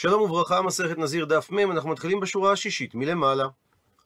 שלום וברכה, מסכת נזיר דף מ', אנחנו מתחילים בשורה השישית מלמעלה.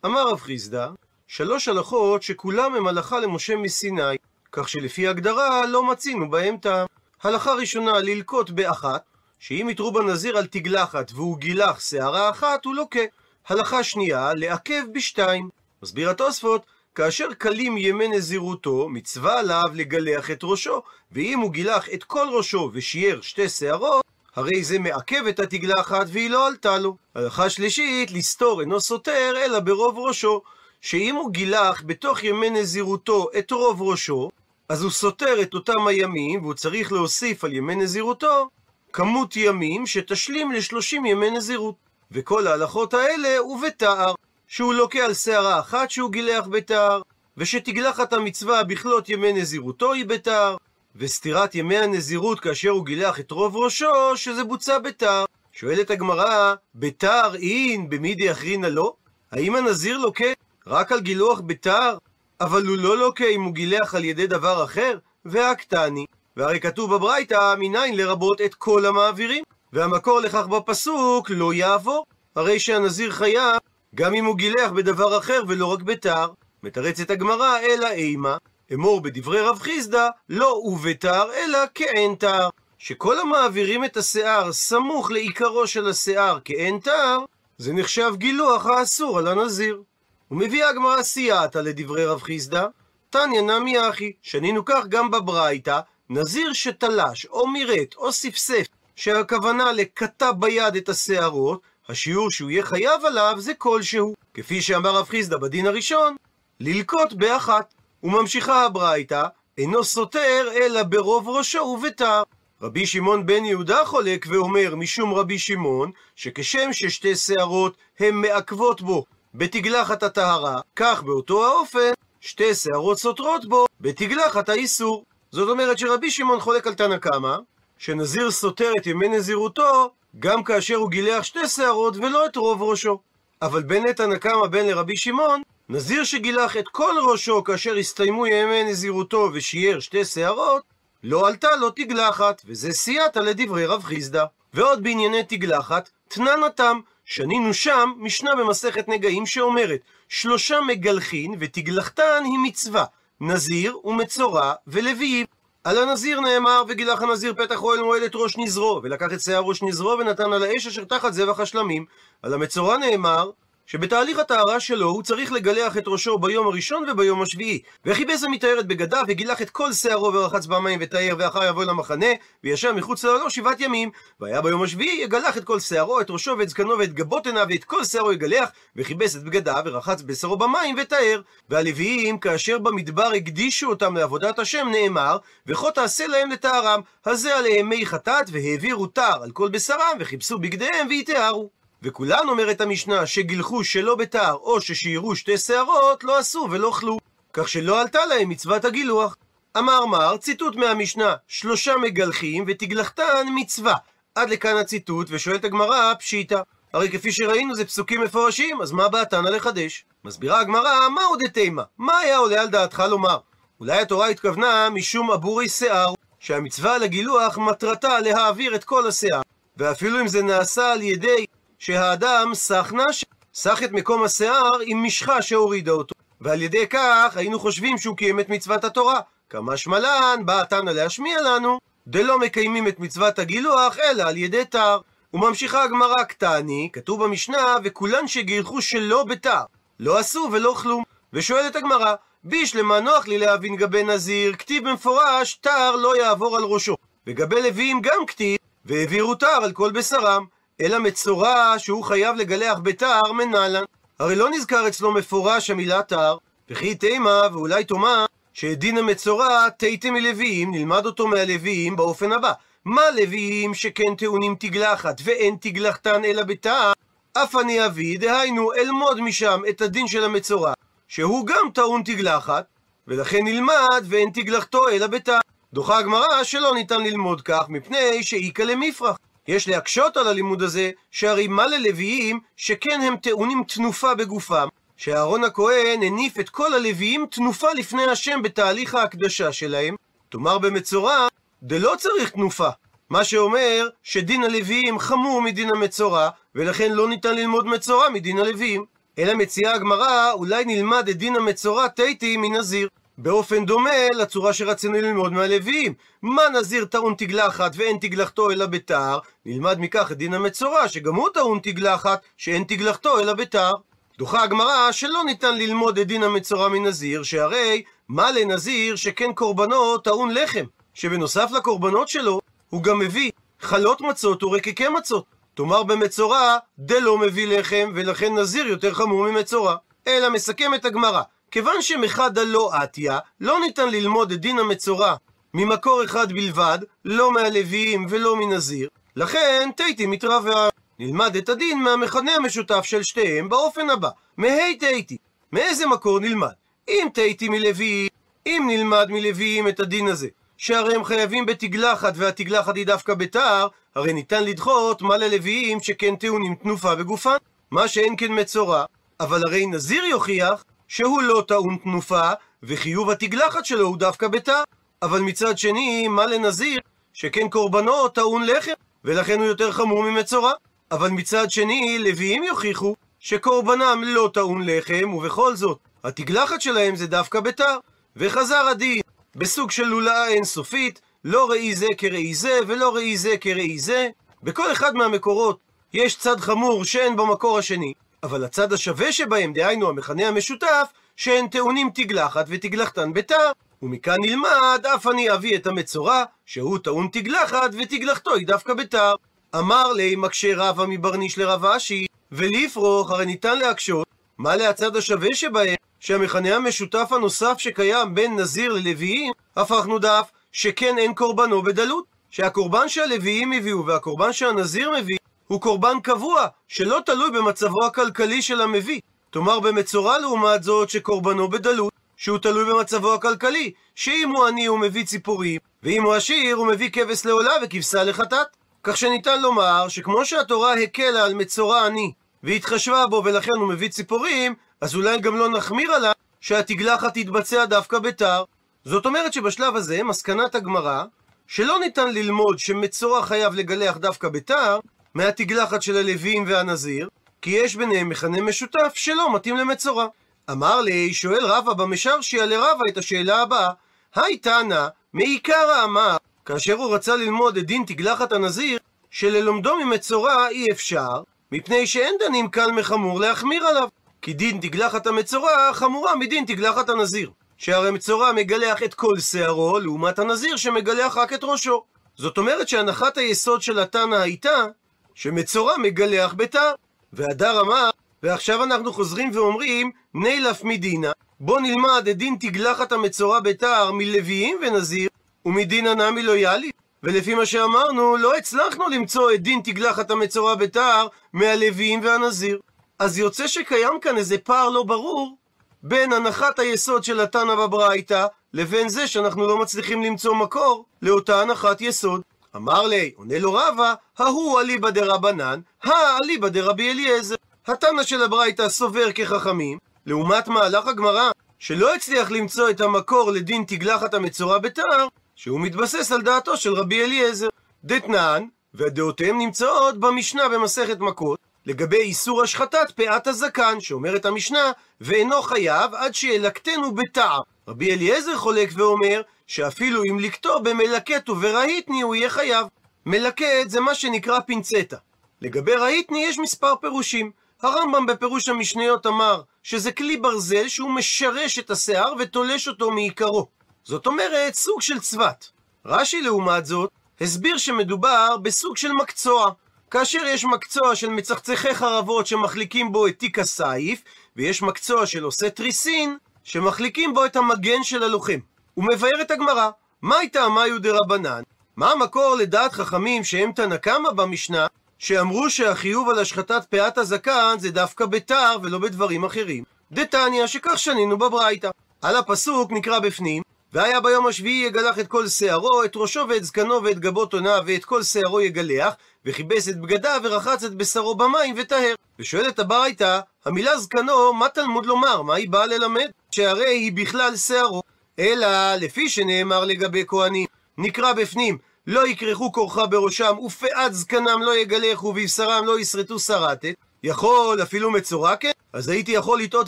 אמר רב חיסדא, שלוש הלכות שכולם הם הלכה למשה מסיני, כך שלפי הגדרה לא מצינו בהם טעם. הלכה ראשונה, ללקוט באחת, שאם יתרו בנזיר על תגלחת והוא גילח שערה אחת, הוא לוקה. הלכה שנייה, לעכב בשתיים. מסביר התוספות, כאשר כלים ימי נזירותו, מצווה עליו לגלח את ראשו, ואם הוא גילח את כל ראשו ושייר שתי שערות, הרי זה מעכב את התגלחת והיא לא עלתה לו. הלכה שלישית, לסתור אינו סותר אלא ברוב ראשו, שאם הוא גילח בתוך ימי נזירותו את רוב ראשו, אז הוא סותר את אותם הימים, והוא צריך להוסיף על ימי נזירותו כמות ימים שתשלים לשלושים ימי נזירות. וכל ההלכות האלה הוא בתער, שהוא לוקה על שערה אחת שהוא גילח בתער, ושתגלחת המצווה בכלות ימי נזירותו היא בתער, וסתירת ימי הנזירות כאשר הוא גילח את רוב ראשו, שזה בוצע בתער. שואלת הגמרא, בתער אין במידי אחרינא לא? האם הנזיר לוקה רק על גילוח בתער, אבל הוא לא לוקה אם הוא גילח על ידי דבר אחר? והקטני. והרי כתוב בברייתא, מניין לרבות את כל המעבירים. והמקור לכך בפסוק לא יעבור. הרי שהנזיר חייב גם אם הוא גילח בדבר אחר ולא רק בתער. מתרצת הגמרא, אלא אימה. אמור בדברי רב חיסדא, לא ובתר, אלא כאין תר. שכל המעבירים את השיער סמוך לעיקרו של השיער כאין תר, זה נחשב גילוח האסור על הנזיר. ומביאה הגמרא סייעתא לדברי רב חיסדא, תניא נמי אחי, שנינו כך גם בברייתא, נזיר שתלש, או מירט, או ספסף, שהכוונה לקטע ביד את השערות, השיעור שהוא יהיה חייב עליו זה כלשהו. כפי שאמר רב חיסדא בדין הראשון, ללקוט באחת. וממשיכה הברייתא, אינו סותר אלא ברוב ראשו ובתר. רבי שמעון בן יהודה חולק ואומר משום רבי שמעון, שכשם ששתי שערות הן מעכבות בו בתגלחת הטהרה, כך באותו האופן שתי שערות סותרות בו בתגלחת האיסור. זאת אומרת שרבי שמעון חולק על תנא קמא, שנזיר סותר את ימי נזירותו גם כאשר הוא גילח שתי שערות ולא את רוב ראשו. אבל בין לתנא קמא בין לרבי שמעון, נזיר שגילח את כל ראשו כאשר הסתיימו ימי נזירותו ושיער שתי שערות, לא עלתה לו תגלחת, וזה סייעתא לדברי רב חיסדא. ועוד בענייני תגלחת, תנן התם, שנינו שם משנה במסכת נגעים שאומרת, שלושה מגלחין ותגלחתן היא מצווה, נזיר ומצורע ולוויים. על הנזיר נאמר, וגילח הנזיר פתח אוהל מועד את ראש נזרו, ולקח את שיער ראש נזרו ונתן על האש אשר תחת זבח השלמים. על המצורע נאמר, שבתהליך הטהרה שלו הוא צריך לגלח את ראשו ביום הראשון וביום השביעי. וכיבס המטהרת בגדיו וגילח את כל שערו ורחץ במים וטהר ואחר יבוא למחנה וישב מחוץ לאוהלו שבעת ימים. והיה ביום השביעי יגלח את כל שערו, את ראשו ואת זקנו ואת גבות עיניו ואת כל שערו יגלח וכיבס את בגדיו ורחץ בשרו במים וטהר. והלוויים כאשר במדבר הקדישו אותם לעבודת השם נאמר וכה תעשה להם לטהרם הזה עליהם מי חטאת והעבירו טהר על כל בשרם וכיבסו בגדיהם ויטהרו. וכולן אומרת המשנה שגילחו שלא בתער או ששיירו שתי שערות לא עשו ולא אכלו, כך שלא עלתה להם מצוות הגילוח. אמר מר, ציטוט מהמשנה, שלושה מגלחים ותגלחתן מצווה. עד לכאן הציטוט, ושואלת הגמרא, פשיטא. הרי כפי שראינו זה פסוקים מפורשים, אז מה באתנא לחדש? מסבירה הגמרא, מה עוד תימא? מה היה עולה על דעתך לומר? אולי התורה התכוונה משום עבורי שיער, שהמצווה על הגילוח מטרתה להעביר את כל השיער. ואפילו אם זה נעשה על ידי שהאדם סח נש, סח את מקום השיער עם משחה שהורידה אותו. ועל ידי כך היינו חושבים שהוא קיים את מצוות התורה. כמה שמלן, באה תנא להשמיע לנו, דלא מקיימים את מצוות הגילוח, אלא על ידי תר. וממשיכה הגמרא קטני, כתוב במשנה, וכולן שגילחו שלא בתר, לא עשו ולא כלום. ושואלת הגמרא, בישלמה נוח לי להבין גבי נזיר, כתיב במפורש, תר לא יעבור על ראשו. וגבי לוויים גם כתיב, והעבירו תר על כל בשרם. אלא מצורע שהוא חייב לגלח בתער מנהלן. הרי לא נזכר אצלו מפורש המילה תער, וכי תימה, ואולי תאמר, שדין המצורע תיתם מלוויים, נלמד אותו מהלוויים באופן הבא. מה לוויים שכן טעונים תגלחת, ואין תגלחתן אלא בתער? אף אני אביא, דהיינו, אלמוד משם את הדין של המצורע, שהוא גם טעון תגלחת, ולכן נלמד ואין תגלחתו אלא בתער. דוחה הגמרא שלא ניתן ללמוד כך, מפני שאיכא למפרח. יש להקשות על הלימוד הזה, שהרי מה ללוויים שכן הם טעונים תנופה בגופם, שאהרון הכהן הניף את כל הלוויים תנופה לפני השם בתהליך ההקדשה שלהם, תאמר במצורע, דלא צריך תנופה. מה שאומר שדין הלוויים חמור מדין המצורע, ולכן לא ניתן ללמוד מצורע מדין הלוויים. אלא מציעה הגמרא, אולי נלמד את דין המצורע תיתי מנזיר. באופן דומה לצורה שרצינו ללמוד מהלוויים. מה נזיר טעון תגלחת ואין תגלחתו אלא בתער? נלמד מכך את דין המצורע, שגם הוא טעון תגלחת, שאין תגלחתו אלא בתער. דוחה הגמרא שלא ניתן ללמוד את דין המצורע מנזיר, שהרי מה לנזיר שכן קורבנו טעון לחם, שבנוסף לקורבנות שלו, הוא גם מביא חלות מצות ורקקי מצות. תאמר במצורע, דלא מביא לחם, ולכן נזיר יותר חמור ממצורע. אלא מסכמת הגמרא, כיוון שמחדא לא עטיה, לא ניתן ללמוד את דין המצורע ממקור אחד בלבד, לא מהלוויים ולא מנזיר, לכן תיתי מתרבה. נלמד את הדין מהמכנה המשותף של שתיהם באופן הבא, מהי תיתי. מאיזה מקור נלמד? אם תיתי מלוויים, אם נלמד מלוויים את הדין הזה, שהרי הם חייבים בתגלחת והתגלחת היא דווקא בתער, הרי ניתן לדחות מה ללוויים שכן טעונים תנופה בגופן, מה שאין כן מצורע, אבל הרי נזיר יוכיח שהוא לא טעון תנופה, וחיוב התגלחת שלו הוא דווקא בתא. אבל מצד שני, מה לנזיר? שכן קורבנו טעון לחם, ולכן הוא יותר חמור ממצורע. אבל מצד שני, לוויים יוכיחו שקורבנם לא טעון לחם, ובכל זאת, התגלחת שלהם זה דווקא בתא. וחזר הדין, בסוג של לולאה אינסופית, לא ראי זה כראי זה, ולא ראי זה כראי זה. בכל אחד מהמקורות יש צד חמור שאין במקור השני, אבל הצד השווה שבהם, דהיינו המכנה המשותף, שהן טעונים תגלחת ותגלחתן בתא. ומכאן נלמד, אף אני אביא את המצורע, שהוא טעון תגלחת ותגלחתו היא דווקא בתא. אמר לי מקשה רבא מברניש לרב אשי, ולפרוך הרי ניתן להקשות, מה להצד השווה שבהם, שהמכנה המשותף הנוסף שקיים בין נזיר ללוויים, הפכנו דף שכן אין קורבנו בדלות. שהקורבן שהלוויים הביאו והקורבן שהנזיר מביא הוא קורבן קבוע, שלא תלוי במצבו הכלכלי של המביא. תאמר במצורע לעומת זאת שקורבנו בדלות, שהוא תלוי במצבו הכלכלי, שאם הוא עני הוא מביא ציפורים, ואם הוא עשיר הוא מביא כבש לעולה וכבשה לחטאת. כך שניתן לומר שכמו שהתורה הקלה על מצורע עני, והתחשבה בו ולכן הוא מביא ציפורים, אז אולי גם לא נחמיר עליו שהתגלחת תתבצע דווקא בתר. זאת אומרת שבשלב הזה מסקנת הגמרא שלא ניתן ללמוד שמצורע חייב לגלח דווקא בתר, מהתגלחת של הלווים והנזיר, כי יש ביניהם מכנה משותף שלא מתאים למצורע. אמר לי, שואל רבא במשרשיה לרבא את השאלה הבאה, היי תנא, מעיקרא אמר, כאשר הוא רצה ללמוד את דין תגלחת הנזיר, שללומדו ממצורע אי אפשר, מפני שאין דנים קל מחמור להחמיר עליו. כי דין תגלחת המצורע חמורה מדין תגלחת הנזיר. שהרי מצורע מגלח את כל שערו, לעומת הנזיר שמגלח רק את ראשו. זאת אומרת שהנחת היסוד של התנא הייתה שמצורע מגלח בתא. והדר אמר, ועכשיו אנחנו חוזרים ואומרים, נילף מדינה, בוא נלמד את דין תגלחת המצורע בתער מלוויים ונזיר, ומדין הנמי לויאלי. ולפי מה שאמרנו, לא הצלחנו למצוא את דין תגלחת המצורע בתער מהלוויים והנזיר. אז יוצא שקיים כאן איזה פער לא ברור בין הנחת היסוד של התנא בברייתא לבין זה שאנחנו לא מצליחים למצוא מקור לאותה הנחת יסוד. אמר לי, עונה לו רבא, ההוא אליבא דרבנן, האליבא דרבי אליעזר. התנא של הברייתא סובר כחכמים, לעומת מהלך הגמרא, שלא הצליח למצוא את המקור לדין תגלחת המצורע בתער, שהוא מתבסס על דעתו של רבי אליעזר. דתנן, והדעותיהם נמצאות במשנה במסכת מכות, לגבי איסור השחטת פאת הזקן, שאומרת המשנה, ואינו חייב עד שילקטנו בתער. רבי אליעזר חולק ואומר, שאפילו אם לקטו במלקט וברהיטני הוא יהיה חייב. מלקט זה מה שנקרא פינצטה. לגבי רהיטני יש מספר פירושים. הרמב"ם בפירוש המשניות אמר שזה כלי ברזל שהוא משרש את השיער ותולש אותו מעיקרו. זאת אומרת, סוג של צבת. רש"י לעומת זאת, הסביר שמדובר בסוג של מקצוע. כאשר יש מקצוע של מצחצחי חרבות שמחליקים בו את תיק הסייף, ויש מקצוע של עושה תריסין, שמחליקים בו את המגן של הלוחם. הוא מבאר את הגמרא, מה הייתה מאיו דרבנן? מה המקור לדעת חכמים שהם תנא קמא במשנה, שאמרו שהחיוב על השחטת פאת הזקן זה דווקא בתער ולא בדברים אחרים? דתניא שכך שנינו בברייתא. על הפסוק נקרא בפנים, והיה ביום השביעי יגלח את כל שערו, את ראשו ואת זקנו ואת גבו תונה ואת כל שערו יגלח, וכיבס את בגדיו ורחץ את בשרו במים וטהר. ושואלת הברייתא, המילה זקנו, מה תלמוד לומר? מה היא באה ללמד? שהרי היא בכלל שערו. אלא לפי שנאמר לגבי כהנים, נקרא בפנים, לא יכרכו כורחה בראשם, ופאת זקנם לא יגלחו, ובבשרם לא ישרטו שרטת, יכול אפילו מצורע כן? אז הייתי יכול לטעות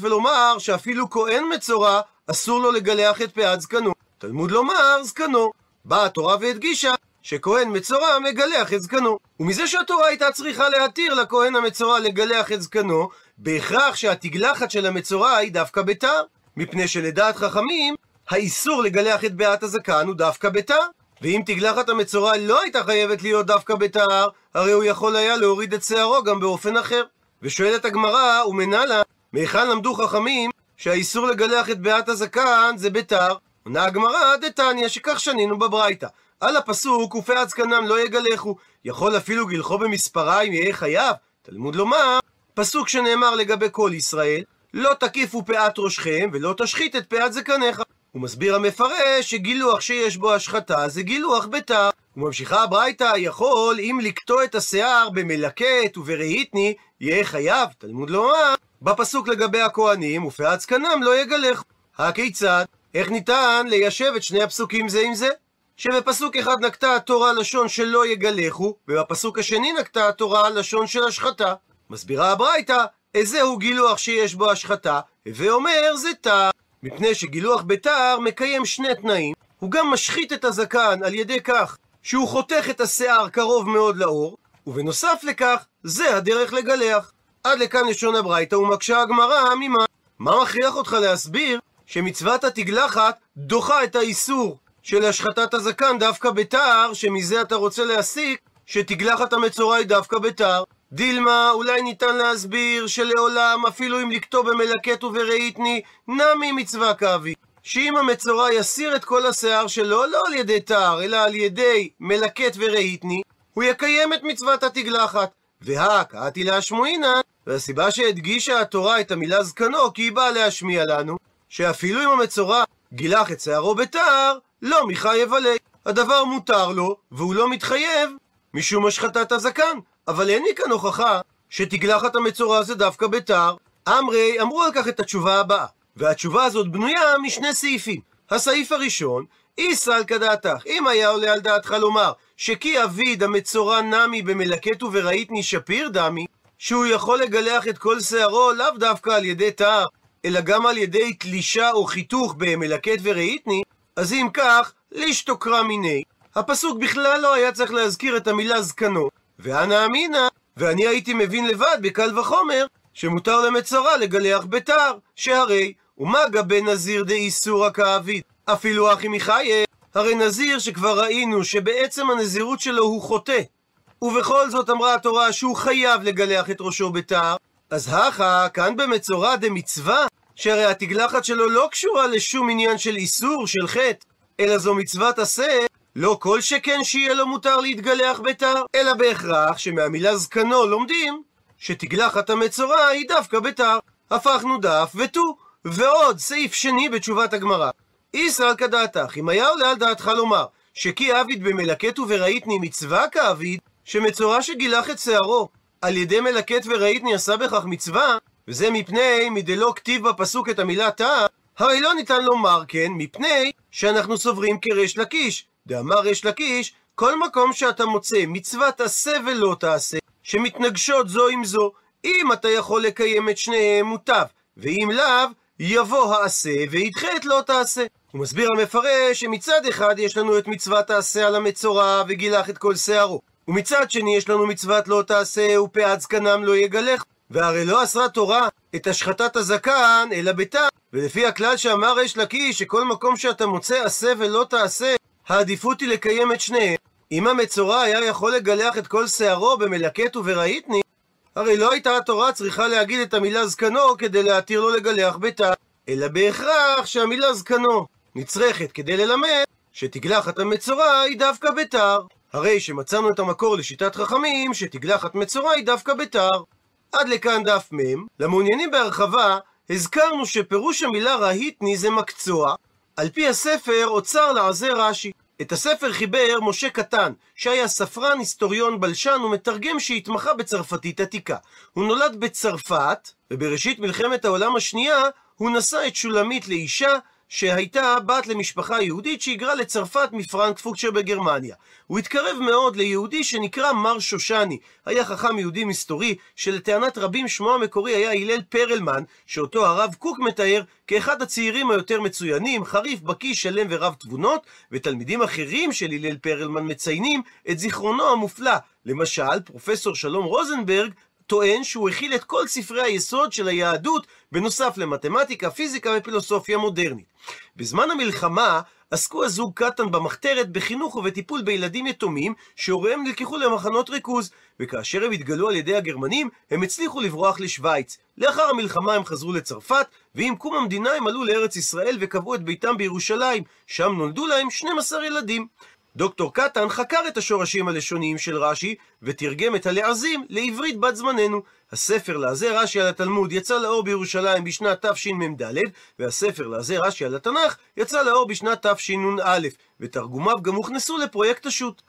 ולומר שאפילו כהן מצורע, אסור לו לגלח את פאת זקנו. תלמוד לומר זקנו. באה התורה והדגישה שכהן מצורע מגלח את זקנו. ומזה שהתורה הייתה צריכה להתיר לכהן המצורע לגלח את זקנו, בהכרח שהתגלחת של המצורע היא דווקא בתר. מפני שלדעת חכמים, האיסור לגלח את בעת הזקן הוא דווקא בתר. ואם תגלחת המצורע לא הייתה חייבת להיות דווקא בתר, הרי הוא יכול היה להוריד את שערו גם באופן אחר. ושואלת הגמרא, ומנהלה, מהיכן למדו חכמים שהאיסור לגלח את בעת הזקן זה בתר? עונה הגמרא, דתניא, שכך שנינו בברייתא. על הפסוק, ופאת זקנם לא יגלחו. יכול אפילו גלחו במספריים יהיה חייב? תלמוד לומר, פסוק שנאמר לגבי כל ישראל, לא תקיפו פאת ראשכם ולא תשחית את פאת זקניך. הוא מסביר המפרש שגילוח שיש בו השחתה זה גילוח בתר. וממשיכה הברייתא, יכול אם לקטוע את השיער במלקט וברהיטני, יהיה חייב, תלמוד לומר, בפסוק לגבי הכהנים, ופאת זקנם לא יגלח. הכיצד? איך ניתן ליישב את שני הפסוקים זה עם זה? שבפסוק אחד נקטה התורה לשון שלא יגלחו, ובפסוק השני נקטה התורה לשון של השחתה. מסבירה הברייתא, איזהו גילוח שיש בו השחתה, ואומר זה תר. מפני שגילוח בתר מקיים שני תנאים, הוא גם משחית את הזקן על ידי כך שהוא חותך את השיער קרוב מאוד לאור, ובנוסף לכך, זה הדרך לגלח. עד לכאן לשון הברייתא ומקשה הגמרא ממה? מה מכריח אותך להסביר שמצוות התגלחת דוחה את האיסור של השחטת הזקן דווקא בתער, שמזה אתה רוצה להסיק שתגלחת המצורע היא דווקא בתער? דילמה, אולי ניתן להסביר שלעולם, אפילו אם לקטו במלקט וברהיטני, נמי מצווה כאבי. שאם המצורע יסיר את כל השיער שלו, לא על ידי תער, אלא על ידי מלקט ורהיטני, הוא יקיים את מצוות התגלחת. והא, קראתי להשמועינן, והסיבה שהדגישה התורה את המילה זקנו, כי היא באה להשמיע לנו, שאפילו אם המצורע גילח את שערו בתער, לא מחייב עלי. הדבר מותר לו, והוא לא מתחייב משום השחטת הזקן. אבל אין לי כאן הוכחה שתגלחת המצורע זה דווקא בתער. אמרי אמרו על כך את התשובה הבאה, והתשובה הזאת בנויה משני סעיפים. הסעיף הראשון, איסל כדעתך, אם היה עולה על דעתך לומר שכי אביד המצורע נמי במלקט ובראיתני שפיר דמי, שהוא יכול לגלח את כל שערו לאו דווקא על ידי תער, אלא גם על ידי תלישה או חיתוך במלקט וראיתני, אז אם כך, לישתוקרא מיני. הפסוק בכלל לא היה צריך להזכיר את המילה זקנו, ואנא אמינא, ואני הייתי מבין לבד בקל וחומר, שמותר למצורע לגלח בתער, שהרי, ומה גבי נזיר דאיסורא כאביד? אפילו אחי מחייב, הרי נזיר שכבר ראינו שבעצם הנזירות שלו הוא חוטא, ובכל זאת אמרה התורה שהוא חייב לגלח את ראשו בתער, אז הכה, כאן במצורע דמצווה, שהרי התגלחת שלו לא קשורה לשום עניין של איסור, של חטא, אלא זו מצוות עשה, לא כל שכן שיהיה לו מותר להתגלח בתר, אלא בהכרח שמהמילה זקנו לומדים שתגלחת המצורע היא דווקא בתר. הפכנו דף ותו. ועוד סעיף שני בתשובת הגמרא. איסרא כדעתך, אם היה עולה על דעתך לומר שכי אביד במלקט ובראיתני מצווה כאביד, שמצורע שגילח את שערו על ידי מלקט וראיתני עשה בכך מצווה, וזה מפני מדלא כתיב בפסוק את המילה תא, הרי לא ניתן לומר כן, מפני שאנחנו סוברים כריש לקיש, דאמר ריש לקיש, כל מקום שאתה מוצא מצוות עשה ולא תעשה, שמתנגשות זו עם זו, אם אתה יכול לקיים את שניהם מוטב, ואם לאו, יבוא העשה וידחה את לא תעשה. הוא מסביר המפרש שמצד אחד יש לנו את מצוות תעשה על המצורע וגילח את כל שערו, ומצד שני יש לנו מצוות לא תעשה ופאת זקנם לא יגלח. והרי לא אסרה תורה את השחטת הזקן, אלא ביתה. ולפי הכלל שאמר ריש לקיש, שכל מקום שאתה מוצא עשה ולא תעשה, העדיפות היא לקיים את שניהם. אם המצורע היה יכול לגלח את כל שערו במלקט ובראיתני, הרי לא הייתה התורה צריכה להגיד את המילה זקנו כדי להתיר לו לגלח ביתה, אלא בהכרח שהמילה זקנו נצרכת כדי ללמד שתגלחת המצורע היא דווקא בתר. הרי שמצאנו את המקור לשיטת חכמים שתגלחת מצורע היא דווקא בתר. עד לכאן דף מ', למעוניינים בהרחבה, הזכרנו שפירוש המילה רהיטני זה מקצוע, על פי הספר אוצר לעזר רש"י. את הספר חיבר משה קטן, שהיה ספרן, היסטוריון, בלשן ומתרגם שהתמחה בצרפתית עתיקה. הוא נולד בצרפת, ובראשית מלחמת העולם השנייה הוא נשא את שולמית לאישה, שהייתה בת למשפחה יהודית שהיגרה לצרפת מפרנקפורט שבגרמניה. הוא התקרב מאוד ליהודי שנקרא מר שושני. היה חכם יהודי מסתורי, שלטענת רבים שמו המקורי היה הלל פרלמן, שאותו הרב קוק מתאר כאחד הצעירים היותר מצוינים, חריף, בקיא, שלם ורב תבונות, ותלמידים אחרים של הלל פרלמן מציינים את זיכרונו המופלא. למשל, פרופסור שלום רוזנברג טוען שהוא הכיל את כל ספרי היסוד של היהדות, בנוסף למתמטיקה, פיזיקה ופילוסופיה מודרנית. בזמן המלחמה עסקו הזוג קטן במחתרת בחינוך ובטיפול בילדים יתומים שהוריהם נלקחו למחנות ריכוז, וכאשר הם התגלו על ידי הגרמנים, הם הצליחו לברוח לשוויץ. לאחר המלחמה הם חזרו לצרפת, ועם קום המדינה הם עלו לארץ ישראל וקבעו את ביתם בירושלים, שם נולדו להם 12 ילדים. דוקטור קטן חקר את השורשים הלשוניים של רש"י, ותרגם את הלעזים לעברית בת זמננו. הספר לעזי רש"י על התלמוד יצא לאור בירושלים בשנת תשמ"ד, והספר לעזי רש"י על התנ"ך יצא לאור בשנת תשנ"א, ותרגומיו גם הוכנסו לפרויקט השו"ת.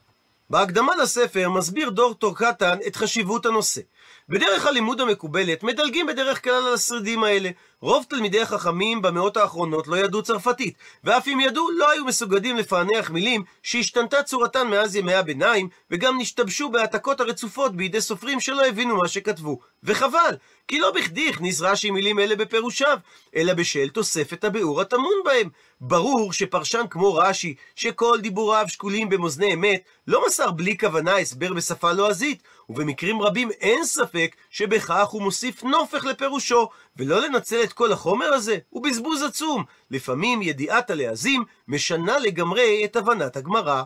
בהקדמה לספר מסביר דוקטור קטן את חשיבות הנושא. בדרך הלימוד המקובלת מדלגים בדרך כלל על השרידים האלה. רוב תלמידי החכמים במאות האחרונות לא ידעו צרפתית, ואף אם ידעו, לא היו מסוגלים לפענח מילים שהשתנתה צורתן מאז ימי הביניים, וגם נשתבשו בהעתקות הרצופות בידי סופרים שלא הבינו מה שכתבו. וחבל, כי לא בכדי הכניס רש"י מילים אלה בפירושיו, אלא בשל תוספת הביאור הטמון בהם. ברור שפרשן כמו רש"י, שכל דיבוריו שקולים במאזני אמת, לא מסר בלי כוונה הסבר בשפה לועזית, ובמקרים רבים אין ספק שבכך הוא מוסיף נופך לפירושו, ולא לנצל את כל החומר הזה הוא בזבוז עצום. לפעמים ידיעת הלעזים משנה לגמרי את הבנת הגמרא.